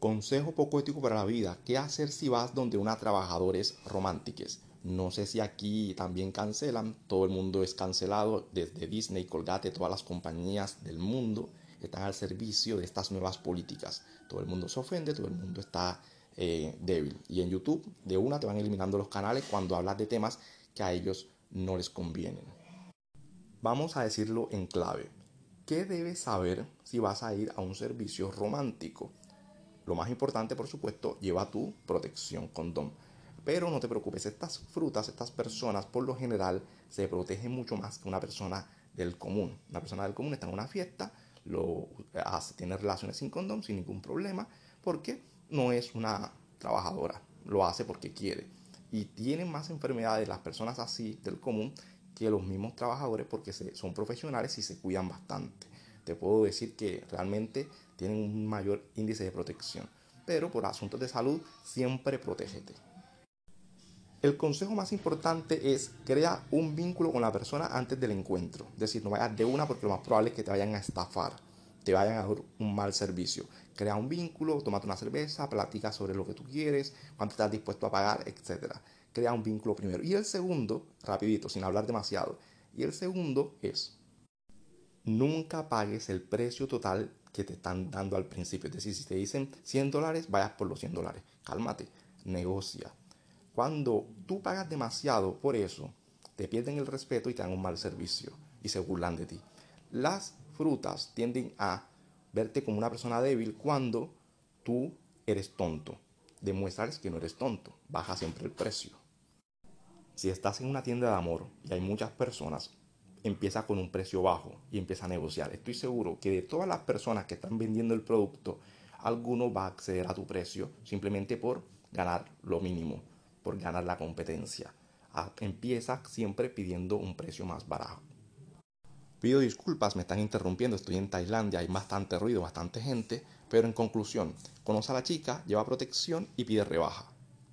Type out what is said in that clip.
Consejo poco ético para la vida. ¿Qué hacer si vas donde una trabajadores románticos? No sé si aquí también cancelan. Todo el mundo es cancelado. Desde Disney, Colgate, todas las compañías del mundo están al servicio de estas nuevas políticas. Todo el mundo se ofende, todo el mundo está eh, débil. Y en YouTube, de una, te van eliminando los canales cuando hablas de temas que a ellos no les convienen. Vamos a decirlo en clave. ¿Qué debes saber si vas a ir a un servicio romántico? Lo más importante, por supuesto, lleva tu protección condón. Pero no te preocupes, estas frutas, estas personas, por lo general, se protegen mucho más que una persona del común. Una persona del común está en una fiesta, lo hace, tiene relaciones sin condón, sin ningún problema, porque no es una trabajadora, lo hace porque quiere. Y tienen más enfermedades las personas así del común que los mismos trabajadores porque son profesionales y se cuidan bastante. Te puedo decir que realmente tienen un mayor índice de protección. Pero por asuntos de salud, siempre protégete. El consejo más importante es crea un vínculo con la persona antes del encuentro. Es decir, no vayas de una porque lo más probable es que te vayan a estafar, te vayan a dar un mal servicio. Crea un vínculo, tómate una cerveza, platica sobre lo que tú quieres, cuánto estás dispuesto a pagar, etc. Crea un vínculo primero. Y el segundo, rapidito, sin hablar demasiado. Y el segundo es, nunca pagues el precio total que te están dando al principio. Es decir, si te dicen 100 dólares, vayas por los 100 dólares. Cálmate, negocia. Cuando tú pagas demasiado por eso, te pierden el respeto y te dan un mal servicio y se burlan de ti. Las frutas tienden a verte como una persona débil cuando tú eres tonto. Demuéstrales que no eres tonto. Baja siempre el precio. Si estás en una tienda de amor y hay muchas personas, empieza con un precio bajo y empieza a negociar. Estoy seguro que de todas las personas que están vendiendo el producto, alguno va a acceder a tu precio simplemente por ganar lo mínimo, por ganar la competencia. Ah, empieza siempre pidiendo un precio más barato. Pido disculpas, me están interrumpiendo, estoy en Tailandia, hay bastante ruido, bastante gente, pero en conclusión, conoce a la chica, lleva protección y pide rebaja.